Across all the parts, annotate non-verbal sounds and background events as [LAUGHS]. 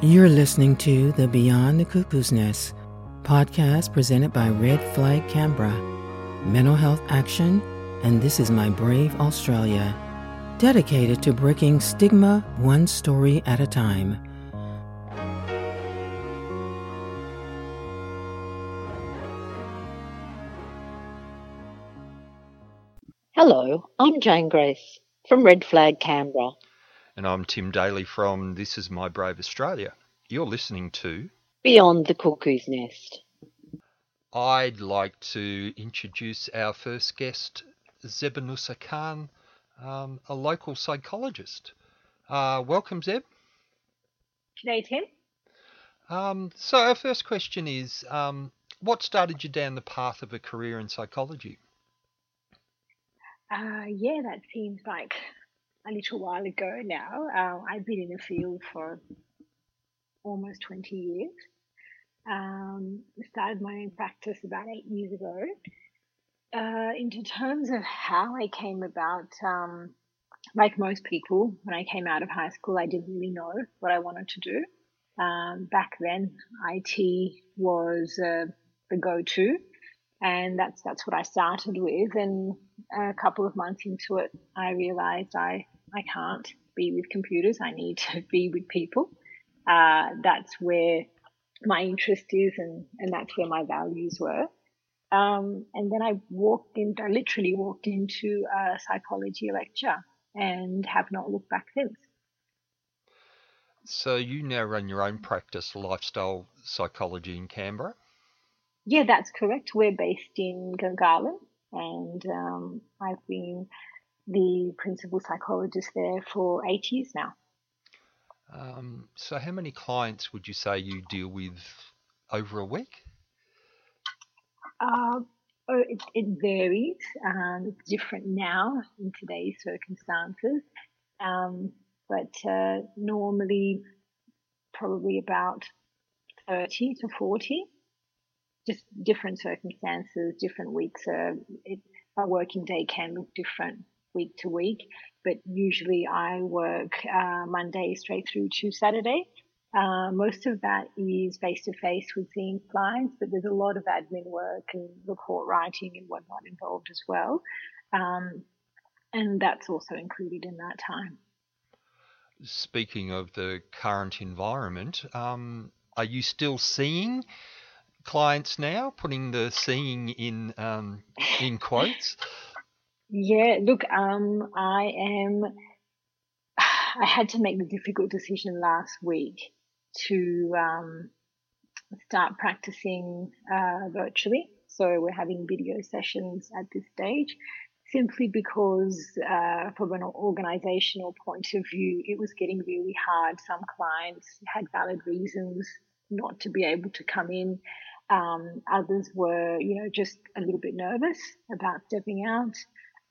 You're listening to the Beyond the Cuckoo's Nest podcast presented by Red Flag Canberra, Mental Health Action, and This is My Brave Australia, dedicated to breaking stigma one story at a time. Hello, I'm Jane Grace from Red Flag Canberra. And I'm Tim Daly from This Is My Brave Australia. You're listening to Beyond the Cuckoo's Nest. I'd like to introduce our first guest, Zebanusa Khan, um, a local psychologist. Uh, welcome, Zeb. G'day, Tim. Um, so, our first question is um, what started you down the path of a career in psychology? Uh, yeah, that seems like a little while ago now. Uh, I've been in the field for almost 20 years. Um, started my own practice about eight years ago. Uh, into terms of how I came about, um, like most people, when I came out of high school, I didn't really know what I wanted to do. Um, back then, IT was uh, the go-to, and that's that's what I started with. And a couple of months into it, I realized I, I can't be with computers. I need to [LAUGHS] be with people. Uh, that's where my interest is and, and that's where my values were. Um, and then I walked in, I literally walked into a psychology lecture and have not looked back since. So you now run your own practice, lifestyle psychology in Canberra? Yeah, that's correct. We're based in Gungahlin and um, I've been the principal psychologist there for eight years now. Um, so, how many clients would you say you deal with over a week? Uh, oh, it, it varies. Um, it's different now in today's circumstances, um, but uh, normally probably about 30 to 40 just different circumstances, different weeks. Uh, it, a working day can look different week to week, but usually I work uh, Monday straight through to Saturday. Uh, most of that is face to face with seeing clients, but there's a lot of admin work and report writing and whatnot involved as well. Um, and that's also included in that time. Speaking of the current environment, um, are you still seeing clients now, putting the seeing in um, in quotes? [LAUGHS] Yeah, look, um, I am. [SIGHS] I had to make the difficult decision last week to um, start practicing uh, virtually. So we're having video sessions at this stage, simply because uh, from an organizational point of view, it was getting really hard. Some clients had valid reasons not to be able to come in. Um, others were, you know, just a little bit nervous about stepping out.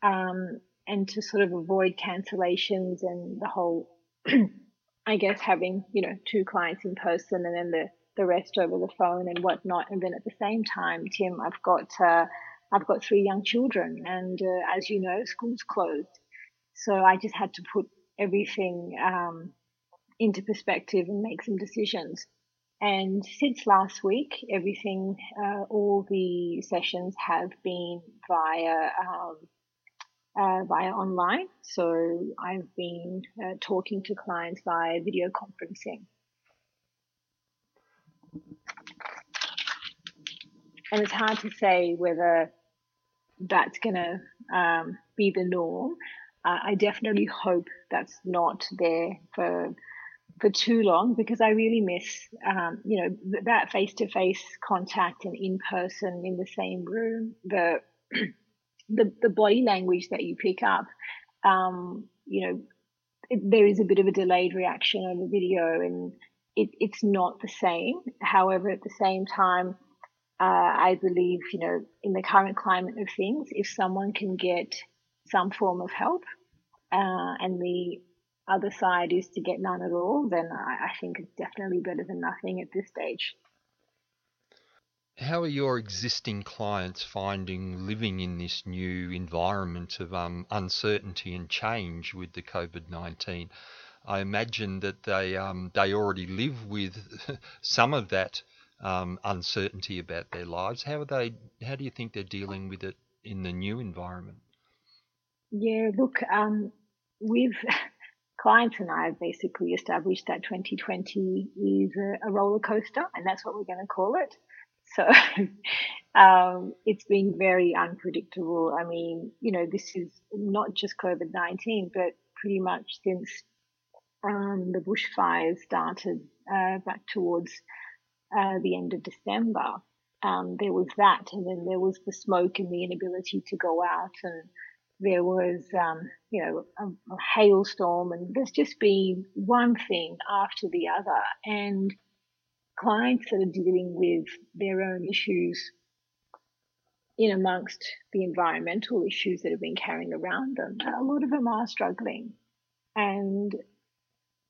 Um, and to sort of avoid cancellations and the whole, [CLEARS THROAT] I guess, having, you know, two clients in person and then the, the rest over the phone and whatnot. And then at the same time, Tim, I've got, uh, I've got three young children and, uh, as you know, school's closed. So I just had to put everything, um, into perspective and make some decisions. And since last week, everything, uh, all the sessions have been via um, uh, via online. So I've been uh, talking to clients via video conferencing. And it's hard to say whether that's going to um, be the norm. Uh, I definitely hope that's not there for for too long because I really miss, um, you know, that face to face contact and in person in the same room, the, [CLEARS THROAT] the, the body language that you pick up. Um, you know, it, there is a bit of a delayed reaction on the video and it, it's not the same. However, at the same time, uh, I believe, you know, in the current climate of things, if someone can get some form of help, uh, and the other side is to get none at all, then I, I think it's definitely better than nothing at this stage. How are your existing clients finding living in this new environment of um, uncertainty and change with the COVID 19? I imagine that they um, they already live with [LAUGHS] some of that um, uncertainty about their lives. How are they? How do you think they're dealing with it in the new environment? Yeah, look, um, we've [LAUGHS] clients and I have basically established that 2020 is a, a roller coaster, and that's what we're going to call it. So [LAUGHS] um, it's been very unpredictable. I mean, you know, this is not just COVID 19, but pretty much since um, the bushfires started uh, back towards uh, the end of December. Um, there was that, and then there was the smoke and the inability to go out, and there was, um, you know, a, a hailstorm, and there's just been one thing after the other, and clients that are dealing with their own issues in amongst the environmental issues that have been carrying around them, a lot of them are struggling. And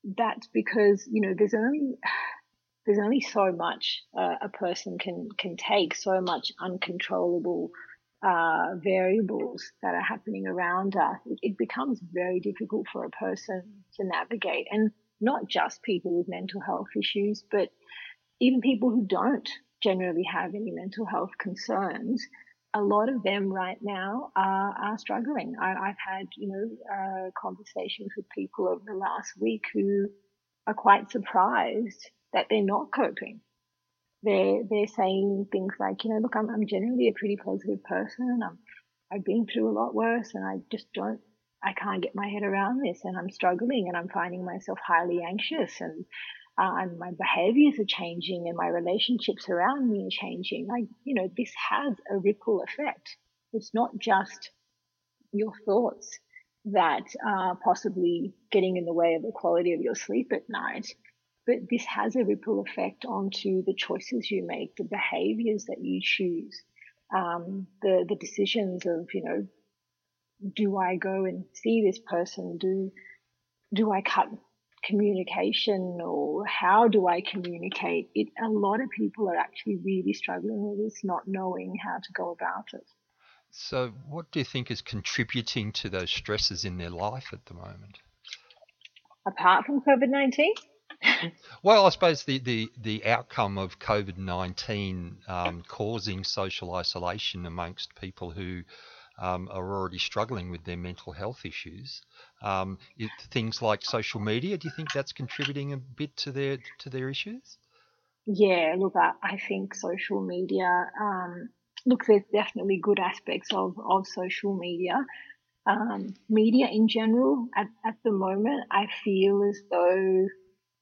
that's because, you know, there's only, there's only so much uh, a person can, can take, so much uncontrollable uh, variables that are happening around us. It, it becomes very difficult for a person to navigate. And not just people with mental health issues, but even people who don't generally have any mental health concerns, a lot of them right now are, are struggling. I, have had, you know, uh, conversations with people over the last week who are quite surprised that they're not coping. They're, they're saying things like, you know, look, I'm, I'm generally a pretty positive person. I'm, I've been through a lot worse and I just don't, I can't get my head around this and I'm struggling and I'm finding myself highly anxious and uh, and my behaviors are changing and my relationships around me are changing. Like, you know, this has a ripple effect. It's not just your thoughts that are possibly getting in the way of the quality of your sleep at night, but this has a ripple effect onto the choices you make, the behaviors that you choose, um, the, the decisions of, you know, do I go and see this person? Do, do I cut communication or how do I communicate, it, a lot of people are actually really struggling with this, not knowing how to go about it. So, what do you think is contributing to those stresses in their life at the moment? Apart from COVID 19? well, I suppose the, the, the outcome of COVID 19 um, causing social isolation amongst people who um, are already struggling with their mental health issues. Um, it, things like social media, do you think that's contributing a bit to their to their issues? Yeah, look, I, I think social media. Um, look, there's definitely good aspects of of social media. Um, media in general, at, at the moment, I feel as though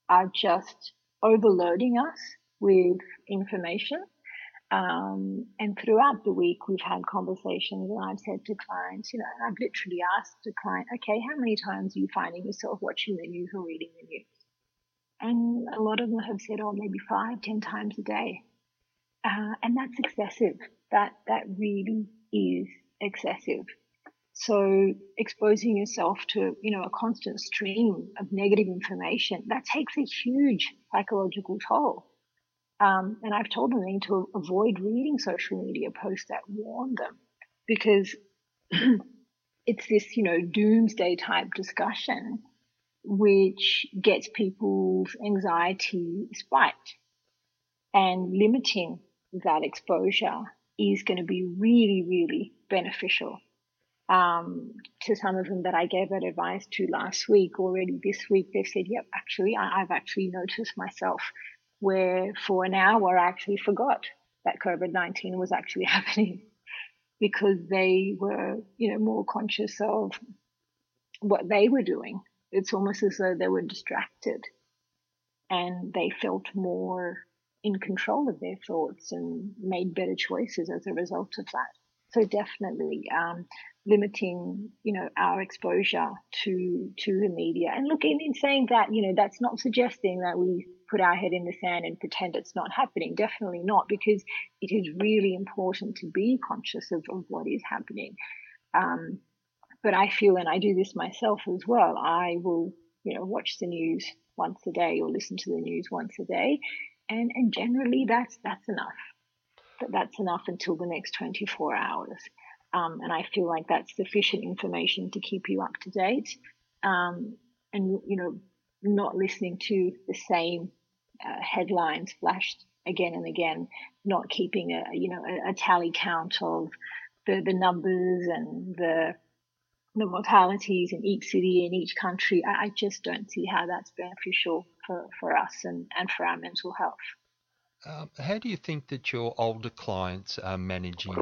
are just overloading us with information. Um, and throughout the week, we've had conversations, and I've said to clients, you know, I've literally asked a client, okay, how many times are you finding yourself watching the news or reading the news? And a lot of them have said, oh, maybe five, ten times a day. Uh, and that's excessive. That, that really is excessive. So exposing yourself to, you know, a constant stream of negative information, that takes a huge psychological toll. Um, and I've told them they need to avoid reading social media posts that warn them because [CLEARS THROAT] it's this, you know, doomsday type discussion which gets people's anxiety spiked. And limiting that exposure is going to be really, really beneficial. Um, to some of them that I gave that advice to last week, already this week, they've said, yep, actually, I, I've actually noticed myself where for an hour I actually forgot that COVID 19 was actually [LAUGHS] happening because they were, you know, more conscious of what they were doing. It's almost as though they were distracted and they felt more in control of their thoughts and made better choices as a result of that. So definitely um, limiting, you know, our exposure to to the media. And look, in, in saying that, you know, that's not suggesting that we put our head in the sand and pretend it's not happening. Definitely not, because it is really important to be conscious of, of what is happening. Um, but I feel, and I do this myself as well, I will, you know, watch the news once a day or listen to the news once a day. And, and generally that's, that's enough. But that's enough until the next 24 hours. Um, and I feel like that's sufficient information to keep you up to date. Um, and, you know, not listening to the same uh, headlines flashed again and again, not keeping a you know a, a tally count of the the numbers and the the mortalities in each city in each country. I, I just don't see how that's beneficial for, for us and, and for our mental health. Um, how do you think that your older clients are managing?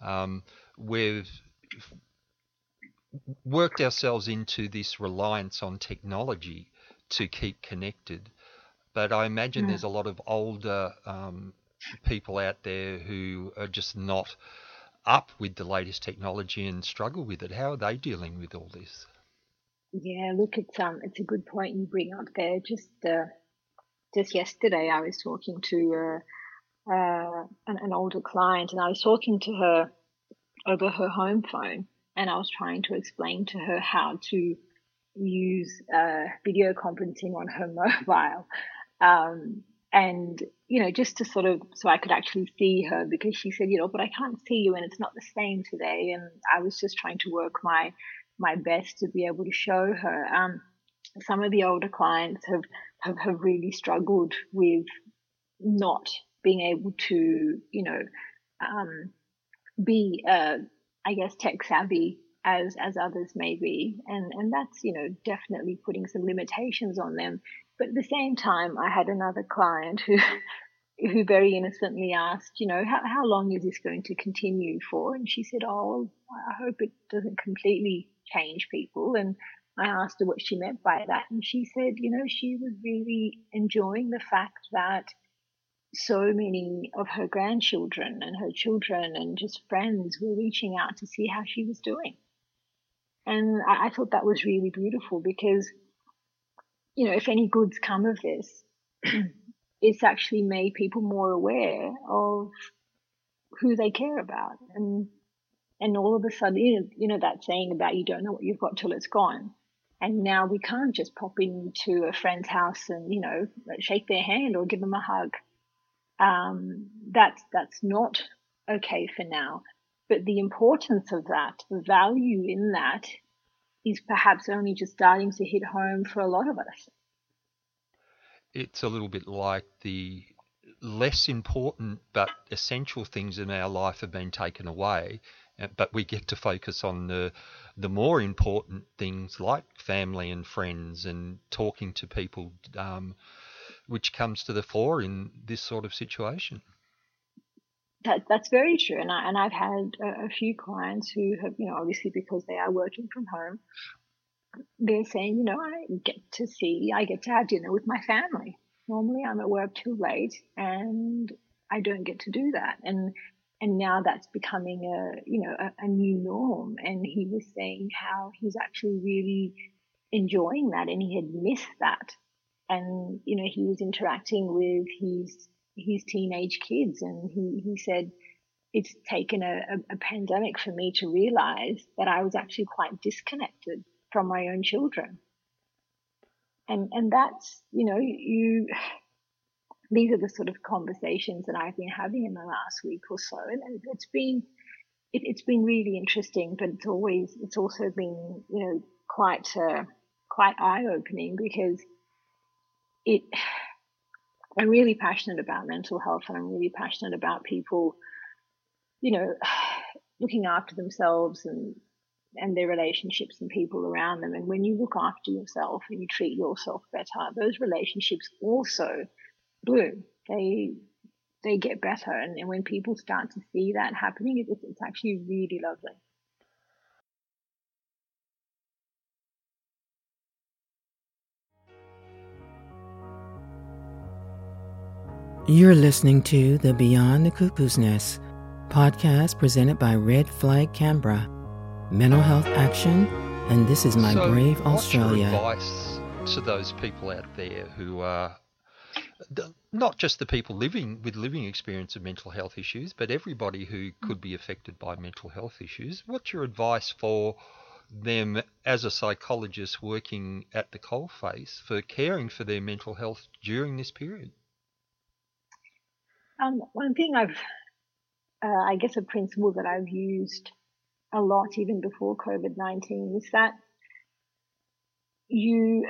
Um, we've worked ourselves into this reliance on technology to keep connected. But I imagine mm. there's a lot of older um, people out there who are just not up with the latest technology and struggle with it. How are they dealing with all this? Yeah, look, it's um, it's a good point you bring up there. Just uh, just yesterday, I was talking to uh, uh, an, an older client, and I was talking to her over her home phone, and I was trying to explain to her how to use uh, video conferencing on her [LAUGHS] mobile. Um, and, you know, just to sort of, so I could actually see her because she said, you know, but I can't see you and it's not the same today. And I was just trying to work my, my best to be able to show her. Um, some of the older clients have, have, have really struggled with not being able to, you know, um, be, uh, I guess, tech savvy as as others may be, and and that's you know definitely putting some limitations on them. But at the same time, I had another client who [LAUGHS] who very innocently asked, you know, how how long is this going to continue for? And she said, oh, I hope it doesn't completely change people. And I asked her what she meant by that, and she said, you know, she was really enjoying the fact that so many of her grandchildren and her children and just friends were reaching out to see how she was doing. And I, I thought that was really beautiful because, you know, if any goods come of this, [CLEARS THROAT] it's actually made people more aware of who they care about. And, and all of a sudden, you know, you know that saying about you don't know what you've got till it's gone. And now we can't just pop into a friend's house and, you know, shake their hand or give them a hug. Um, that's, that's not okay for now. But the importance of that, the value in that, is perhaps only just starting to hit home for a lot of us. It's a little bit like the less important but essential things in our life have been taken away, uh, but we get to focus on the the more important things like family and friends and talking to people, um, which comes to the fore in this sort of situation that that's very true, and I and I've had a, a, few clients who have, you know, obviously because they are working from home, they're saying, you know, I get to see, I get to have dinner with my family. Normally, I'm at work too late, and I don't get to do that, and and now that's becoming a you know a, a new norm. And he was saying how he's actually really enjoying that, and he had missed that, and you know he was interacting with his his teenage kids. And he, he said, it's taken a, a, a pandemic for me to realize that I was actually quite disconnected from my own children. And, and that's, you know, you, these are the sort of conversations that I've been having in the last week or so. And it's been, it, has been really interesting, but it's always, it's also been, you know, quite, uh, quite eye opening because it, I'm really passionate about mental health and I'm really passionate about people, you know, [SIGHS] looking after themselves and and their relationships and people around them. And when you look after yourself and you treat yourself better, those relationships also bloom. They they get better, and, and when people start to see that happening, it's, it's actually really lovely. You're listening to the Beyond the Cuckoo's Nest podcast presented by Red Flag Canberra, Mental Health Action, and this is my so brave Australia. What's your advice to those people out there who are not just the people living with living experience of mental health issues, but everybody who could be affected by mental health issues? What's your advice for them as a psychologist working at the coalface for caring for their mental health during this period? Um, one thing I've, uh, I guess, a principle that I've used a lot even before COVID 19 is that you,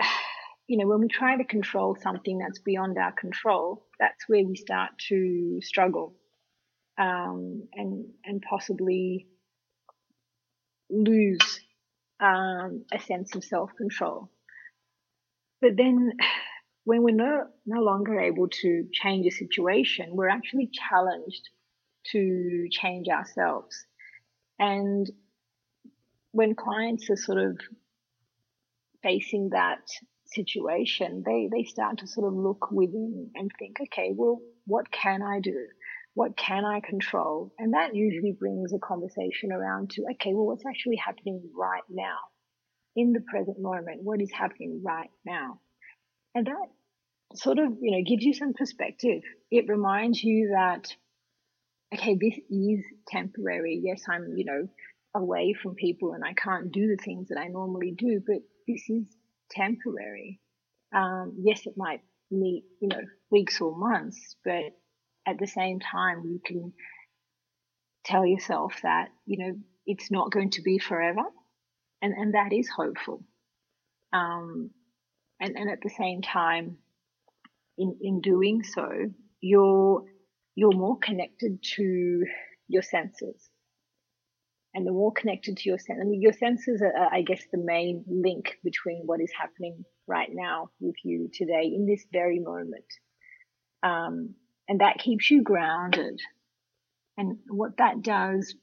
you know, when we try to control something that's beyond our control, that's where we start to struggle um, and and possibly lose um, a sense of self control. But then, when we're no no longer able to change a situation, we're actually challenged to change ourselves. And when clients are sort of facing that situation, they, they start to sort of look within and think, okay, well, what can I do? What can I control? And that usually brings a conversation around to, okay, well, what's actually happening right now in the present moment? What is happening right now? And that sort of, you know, gives you some perspective. It reminds you that, okay, this is temporary. Yes, I'm, you know, away from people and I can't do the things that I normally do, but this is temporary. Um, yes, it might need, you know, weeks or months, but at the same time, you can tell yourself that, you know, it's not going to be forever. And, and that is hopeful. Um, and, and at the same time, in, in doing so, you're, you're more connected to your senses and the more connected to your sense. I mean, your senses are, I guess, the main link between what is happening right now with you today in this very moment. Um, and that keeps you grounded. And what that does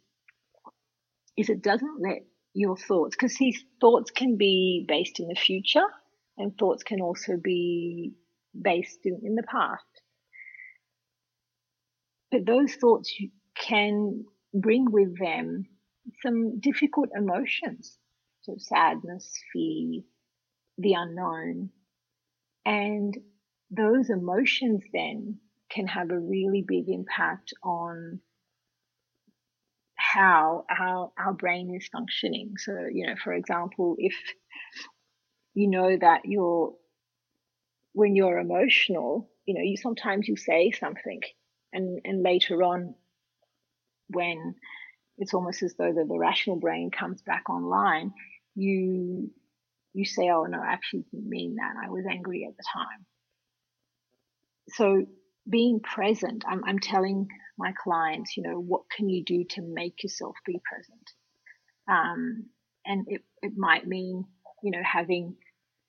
is it doesn't let your thoughts, because these thoughts can be based in the future and thoughts can also be based in, in the past. But those thoughts can bring with them some difficult emotions. So sadness, fear, the unknown. And those emotions then can have a really big impact on how our, our brain is functioning. So, you know, for example, if you know that you're, when you're emotional, you know, you sometimes you say something and, and later on when it's almost as though the, the rational brain comes back online, you you say, "Oh no, I actually didn't mean that. I was angry at the time." So being present, I'm, I'm telling my clients, you know, what can you do to make yourself be present? Um, and it, it might mean, you know, having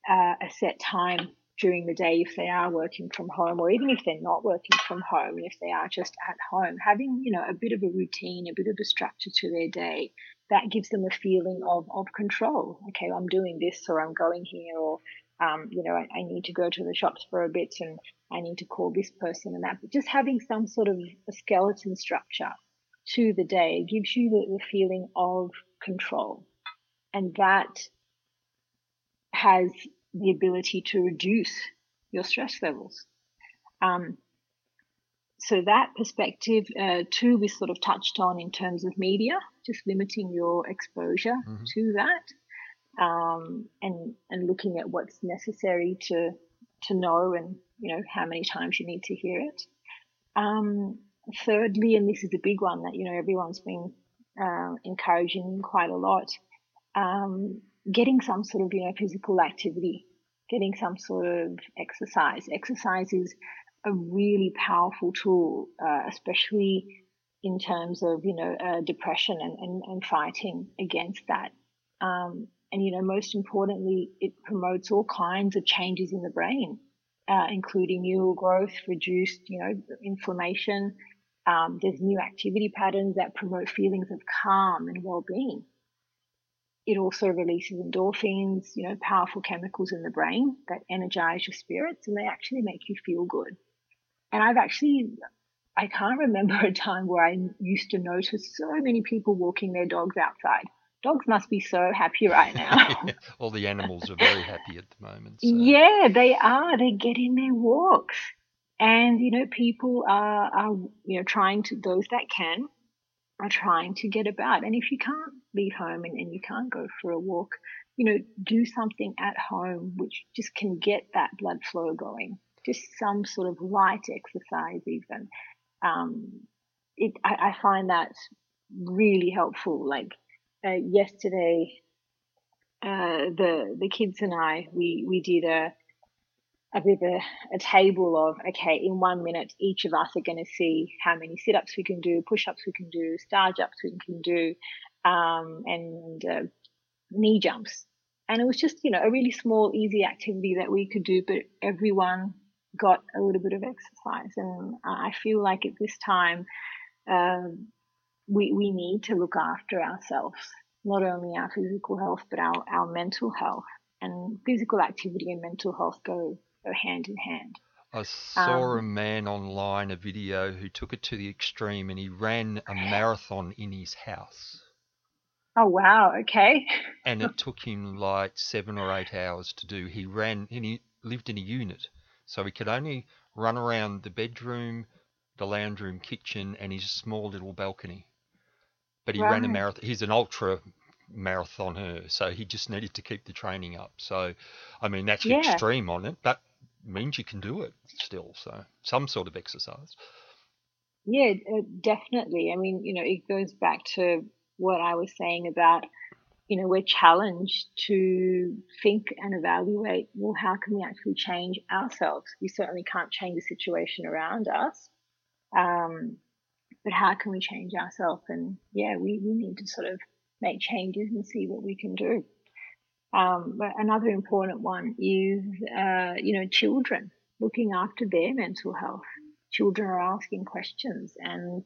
uh, a set time during the day if they are working from home or even if they're not working from home and if they are just at home. Having you know a bit of a routine a bit of a structure to their day that gives them a feeling of of control. Okay i'm doing this or i'm going here or um, you know I, I, need to go to the shops for a bit and i need to call this person and that. But just having some sort of a skeleton structure to the day gives you the, the feeling of control. And that has the ability to reduce your stress levels. Um, so that perspective uh, too we sort of touched on in terms of media, just limiting your exposure mm-hmm. to that, um, and and looking at what's necessary to to know and you know how many times you need to hear it. Um, thirdly, and this is a big one that you know everyone's been uh, encouraging quite a lot, um, getting some sort of you know physical activity, getting some sort of exercise. Exercise is a really powerful tool, uh, especially in terms of you know uh, depression and, and, and fighting against that. Um, and you know most importantly, it promotes all kinds of changes in the brain, uh, including neural growth, reduced you know inflammation. Um, there's new activity patterns that promote feelings of calm and well-being. It also releases endorphins, you know, powerful chemicals in the brain that energize your spirits and they actually make you feel good. And I've actually, I can't remember [LAUGHS] a time where I used to notice so many people walking their dogs outside. Dogs must be so happy right now. [LAUGHS] All the animals are very [LAUGHS] happy at the moment. So. Yeah, they are. They get in their walks. And, you know, people are, are, you know, trying to, those that can, are trying to get about. And if you can't leave home and, and you can't go for a walk, you know, do something at home which just can get that blood flow going. Just some sort of light exercise, even. Um, it, I, I, find that really helpful. Like uh, yesterday, uh, the the kids and I we we did a a bit of a, a, table of okay, in one minute, each of us are going to see how many sit ups we can do, push ups we can do, star jumps we can do, um, and uh, knee jumps. And it was just, you know, a really small, easy activity that we could do, but everyone got a little bit of exercise. And I feel like at this time, um, we, we need to look after ourselves, not only our physical health, but our, our mental health. And physical activity and mental health go go hand in hand. I saw um, a man online, a video, who took it to the extreme and he ran a marathon in his house. Oh, wow. Okay. [LAUGHS] and it took him like seven or eight hours to do. He ran, and he lived in a unit. So he could only run around the bedroom, the lounge room, kitchen, and his small little balcony. But he right. ran a marathon. He's an ultra marathoner, so he just needed to keep the training up. So, I mean, that's yeah. extreme on it, but means you can do it still. So some sort of exercise. Yeah, definitely. I mean, you know, it goes back to what I was saying about, you know, we're challenged to think and evaluate, well, how can we actually change ourselves? We certainly can't change the situation around us. Um, but how can we change ourselves? And yeah, we, we need to sort of make changes and see what we can do. Um, but another important one is, uh, you know, children looking after their mental health. Children are asking questions and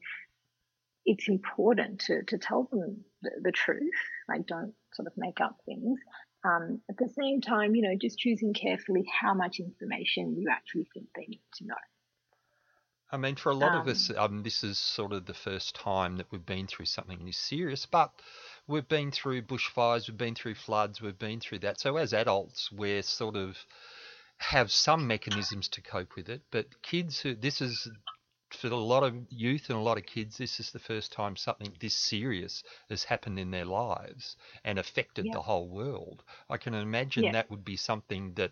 it's important to, to tell them the, the truth. Like don't sort of make up things. Um, at the same time, you know, just choosing carefully how much information you actually think they need to know. I mean, for a lot um, of us, um, this is sort of the first time that we've been through something this serious, but we've been through bushfires, we've been through floods, we've been through that. So as adults, we're sort of have some mechanisms to cope with it. But kids who this is for a lot of youth and a lot of kids, this is the first time something this serious has happened in their lives and affected yeah. the whole world. I can imagine yeah. that would be something that,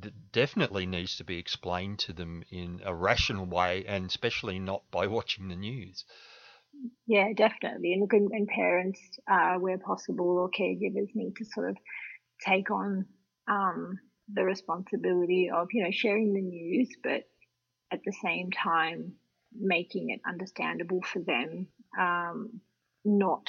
that definitely needs to be explained to them in a rational way and especially not by [LAUGHS] watching the news. Yeah, definitely. And and parents, uh, where possible, or caregivers need to sort of take on um, the responsibility of, you know, sharing the news, but at the same time making it understandable for them. Um, not,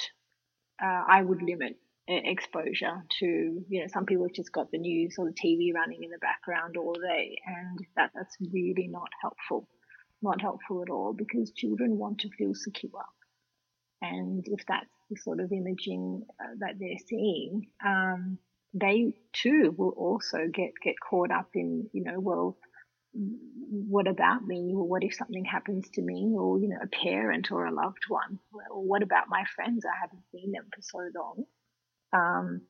uh, I would limit exposure to, you know, some people have just got the news or the TV running in the background all day, and that that's really not helpful. Not helpful at all because children want to feel secure. And if that's the sort of imaging uh, that they're seeing, um, they too will also get, get caught up in, you know, well, what about me? Or what if something happens to me? Or, you know, a parent or a loved one? Or what about my friends? I haven't seen them for so long. Um,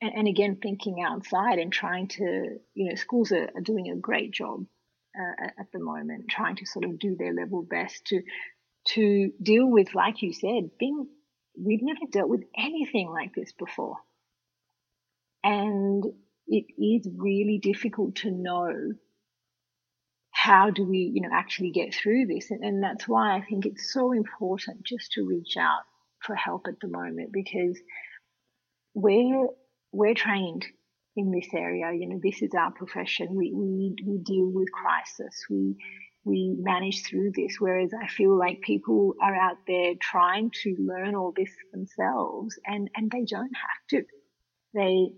and, and, again, thinking outside and trying to, you know, schools are, are doing a great job uh, at the moment, trying to sort of do their level best to to deal with, like you said, being, we've never dealt with anything like this before. And it is really difficult to know how do we, you know, actually get through this. And, and that's why I think it's so important just to reach out for help at the moment because we're, we're trained in this area. You know, this is our profession. We, we, we deal with crisis. We, we manage through this. Whereas I feel like people are out there trying to learn all this themselves and, and they don't have to. They,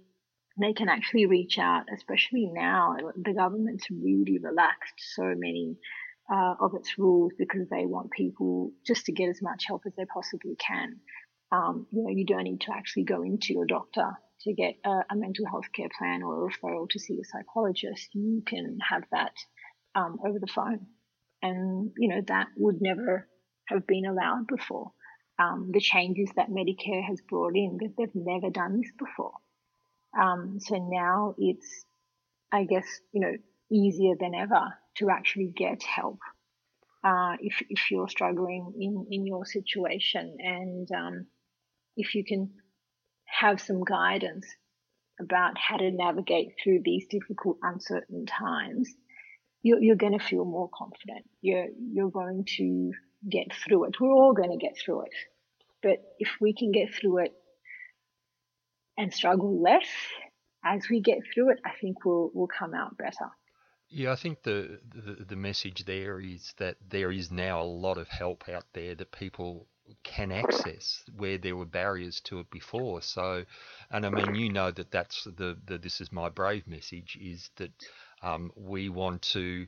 they can actually reach out, especially now. The government's really relaxed so many uh, of its rules because they want people just to get as much help as they possibly can. Um, you know, you don't need to actually go into your doctor to get a, a mental health care plan or a referral to see a psychologist. You can have that um, over the phone. And, you know, that would never have been allowed before. Um, the changes that Medicare has brought in, they've never done this before. Um, so now it's, I guess, you know, easier than ever to actually get help uh, if if you're struggling in in your situation, and um, if you can have some guidance about how to navigate through these difficult, uncertain times, you're, you're going to feel more confident. You're, you're going to get through it. We're all going to get through it. But if we can get through it and struggle less, as we get through it, I think we'll we'll come out better. Yeah, I think the, the the message there is that there is now a lot of help out there that people can access where there were barriers to it before. So, and I mean, you know that that's the, the this is my brave message is that um, we want to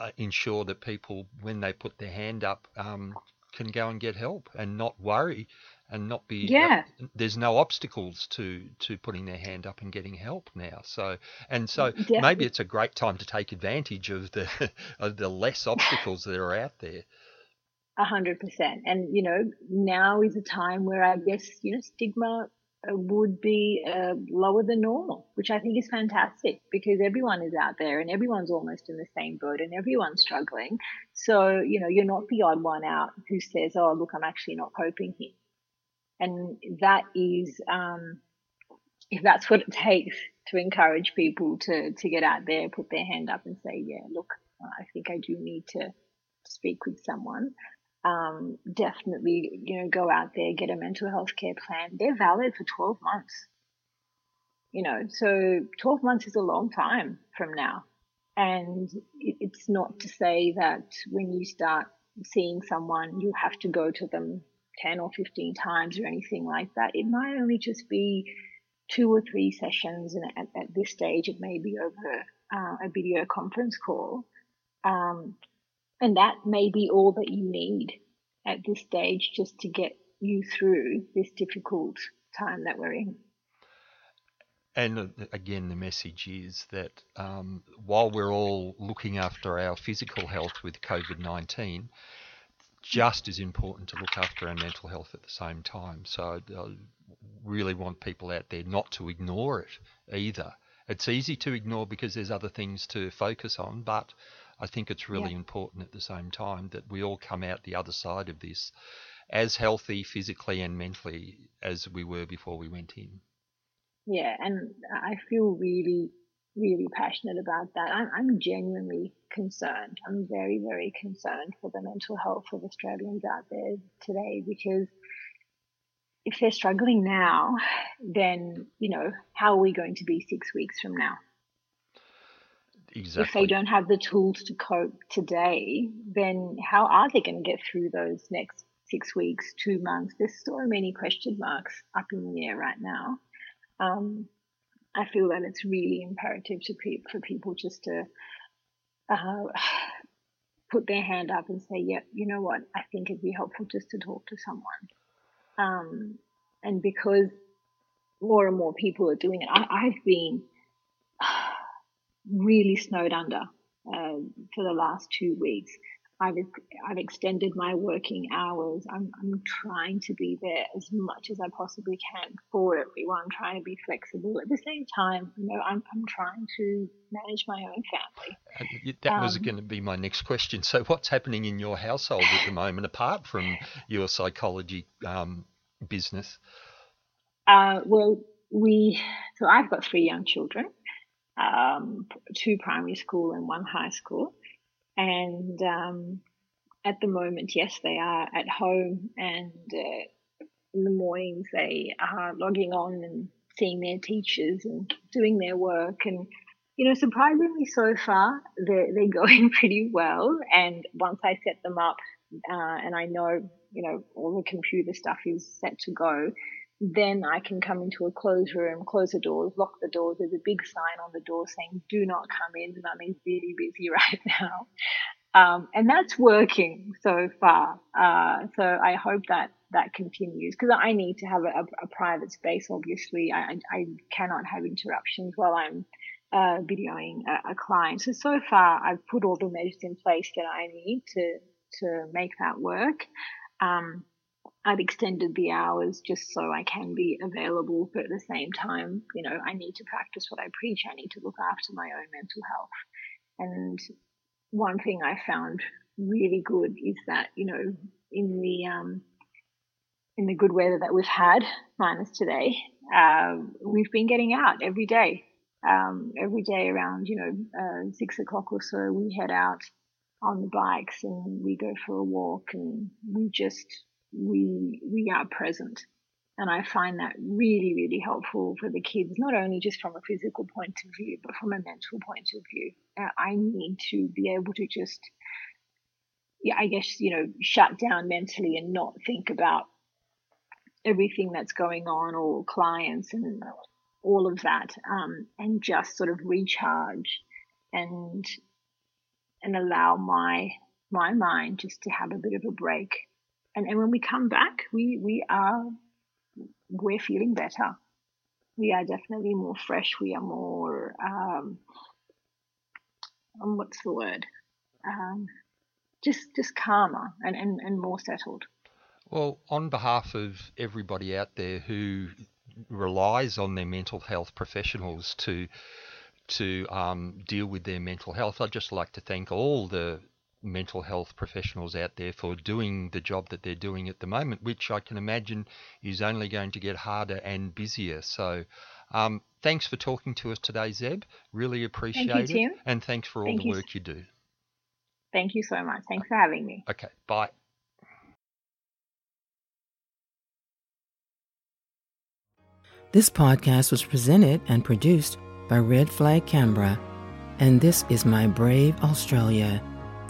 uh, ensure that people, when they put their hand up, um, can go and get help and not worry and not be yeah. Uh, there's no obstacles to to putting their hand up and getting help now. So and so Definitely. maybe it's a great time to take advantage of the [LAUGHS] of the less obstacles that are out there. A hundred percent. And you know, now is a time where I guess you know stigma uh, would be uh, lower than normal, which I think is fantastic because everyone is out there and everyone's almost in the same boat and everyone's struggling. So you know, you're not the odd one out who says, "Oh, look, I'm actually not coping here," and that is, um, if that's what it [LAUGHS] takes to encourage people to to get out there, put their hand up and say, "Yeah, look, I think I do need to." speak with someone um, definitely, you know, go out there, get a mental health care plan. They're valid for 12 months. You know, so 12 months is a long time from now. And it's not to say that when you start seeing someone, you have to go to them 10 or 15 times or anything like that. It might only just be two or three sessions. And at, at this stage, it may be over uh, a video conference call. Um, and that may be all that you need at this stage just to get you through this difficult time that we're in. And uh, again, the message is that um, while we're all looking after our physical health with COVID 19, just as important to look after our mental health at the same time. So I really want people out there not to ignore it either. It's easy to ignore because there's other things to focus on, but I think it's really yeah. important at the same time that we all come out the other side of this as healthy physically and mentally as we were before we went in. Yeah, and I feel really, really passionate about that. I'm, I'm genuinely concerned. I'm very, very concerned for the mental health of Australians out there today because if they're struggling now, then, you know, how are we going to be six weeks from now? Exactly. If they don't have the tools to cope today, then how are they going to get through those next six weeks, two months? There's so many question marks up in the air right now. Um, I feel that it's really imperative to pe- for people just to uh, [SIGHS] put their hand up and say, "Yeah, you know what? I think it'd be helpful just to talk to someone." Um, and because more and more people are doing it, I, I've been [SIGHS] really snowed under uh, for the last two weeks. I've I've extended my working hours. I'm I'm trying to be there as much as I possibly can for everyone. I'm trying to be flexible. At the same time, you know, I'm I'm trying to manage my own family. that was um, going to be my next question. So, what's happening in your household at the moment, apart from your psychology um, business? Uh, well, we so I've got three young children um, two primary school and one high school. And um, at the moment, yes, they are at home and uh, in the mornings they are logging on and seeing their teachers and doing their work. And, you know, surprisingly so far, they're, they're [LAUGHS] going pretty well. And once I set them up uh, and I know, you know, all the computer stuff is set to go, then I can come into a closed room, close the doors, lock the doors. There's a big sign on the door saying, do not come in. Mummy's really busy [LAUGHS] right now. Um, and that's working so far. Uh, so I hope that that continues because I need to have a, a, a private space. Obviously, I, I, cannot have interruptions while I'm uh, videoing a, a, client. So so far, I've put all the measures in place that I need to to make that work. Um, I've extended the hours just so I can be available, but at the same time, you know, I need to practice what I preach. I need to look after my own mental health. And one thing I found really good is that, you know, in the um, in the good weather that we've had, minus today, uh, we've been getting out every day. Um, every day around, you know, uh, six o'clock or so, we head out on the bikes and we go for a walk and we just we we are present And I find that really, really helpful for the kids, not only just from a physical point of view, but from a mental point of view. Uh, I need to be able to just, yeah, I guess, you know, shut down mentally and not think about everything that's going on or clients and all of that, um, and just sort of recharge and and allow my my mind just to have a bit of a break. And and when we come back, we we are we're feeling better. We are definitely more fresh. We are more um, um what's the word? Um, just just calmer and, and, and more settled. Well, on behalf of everybody out there who relies on their mental health professionals to to um, deal with their mental health, I'd just like to thank all the mental health professionals out there for doing the job that they're doing at the moment, which I can imagine is only going to get harder and busier. So, um, thanks for talking to us today, Zeb. Really appreciate Thank you, it. Tim. And thanks for all Thank the you. work you do. Thank you so much. Thanks for having me. Okay, bye. This podcast was presented and produced by Red Flag Canberra, and this is My Brave Australia.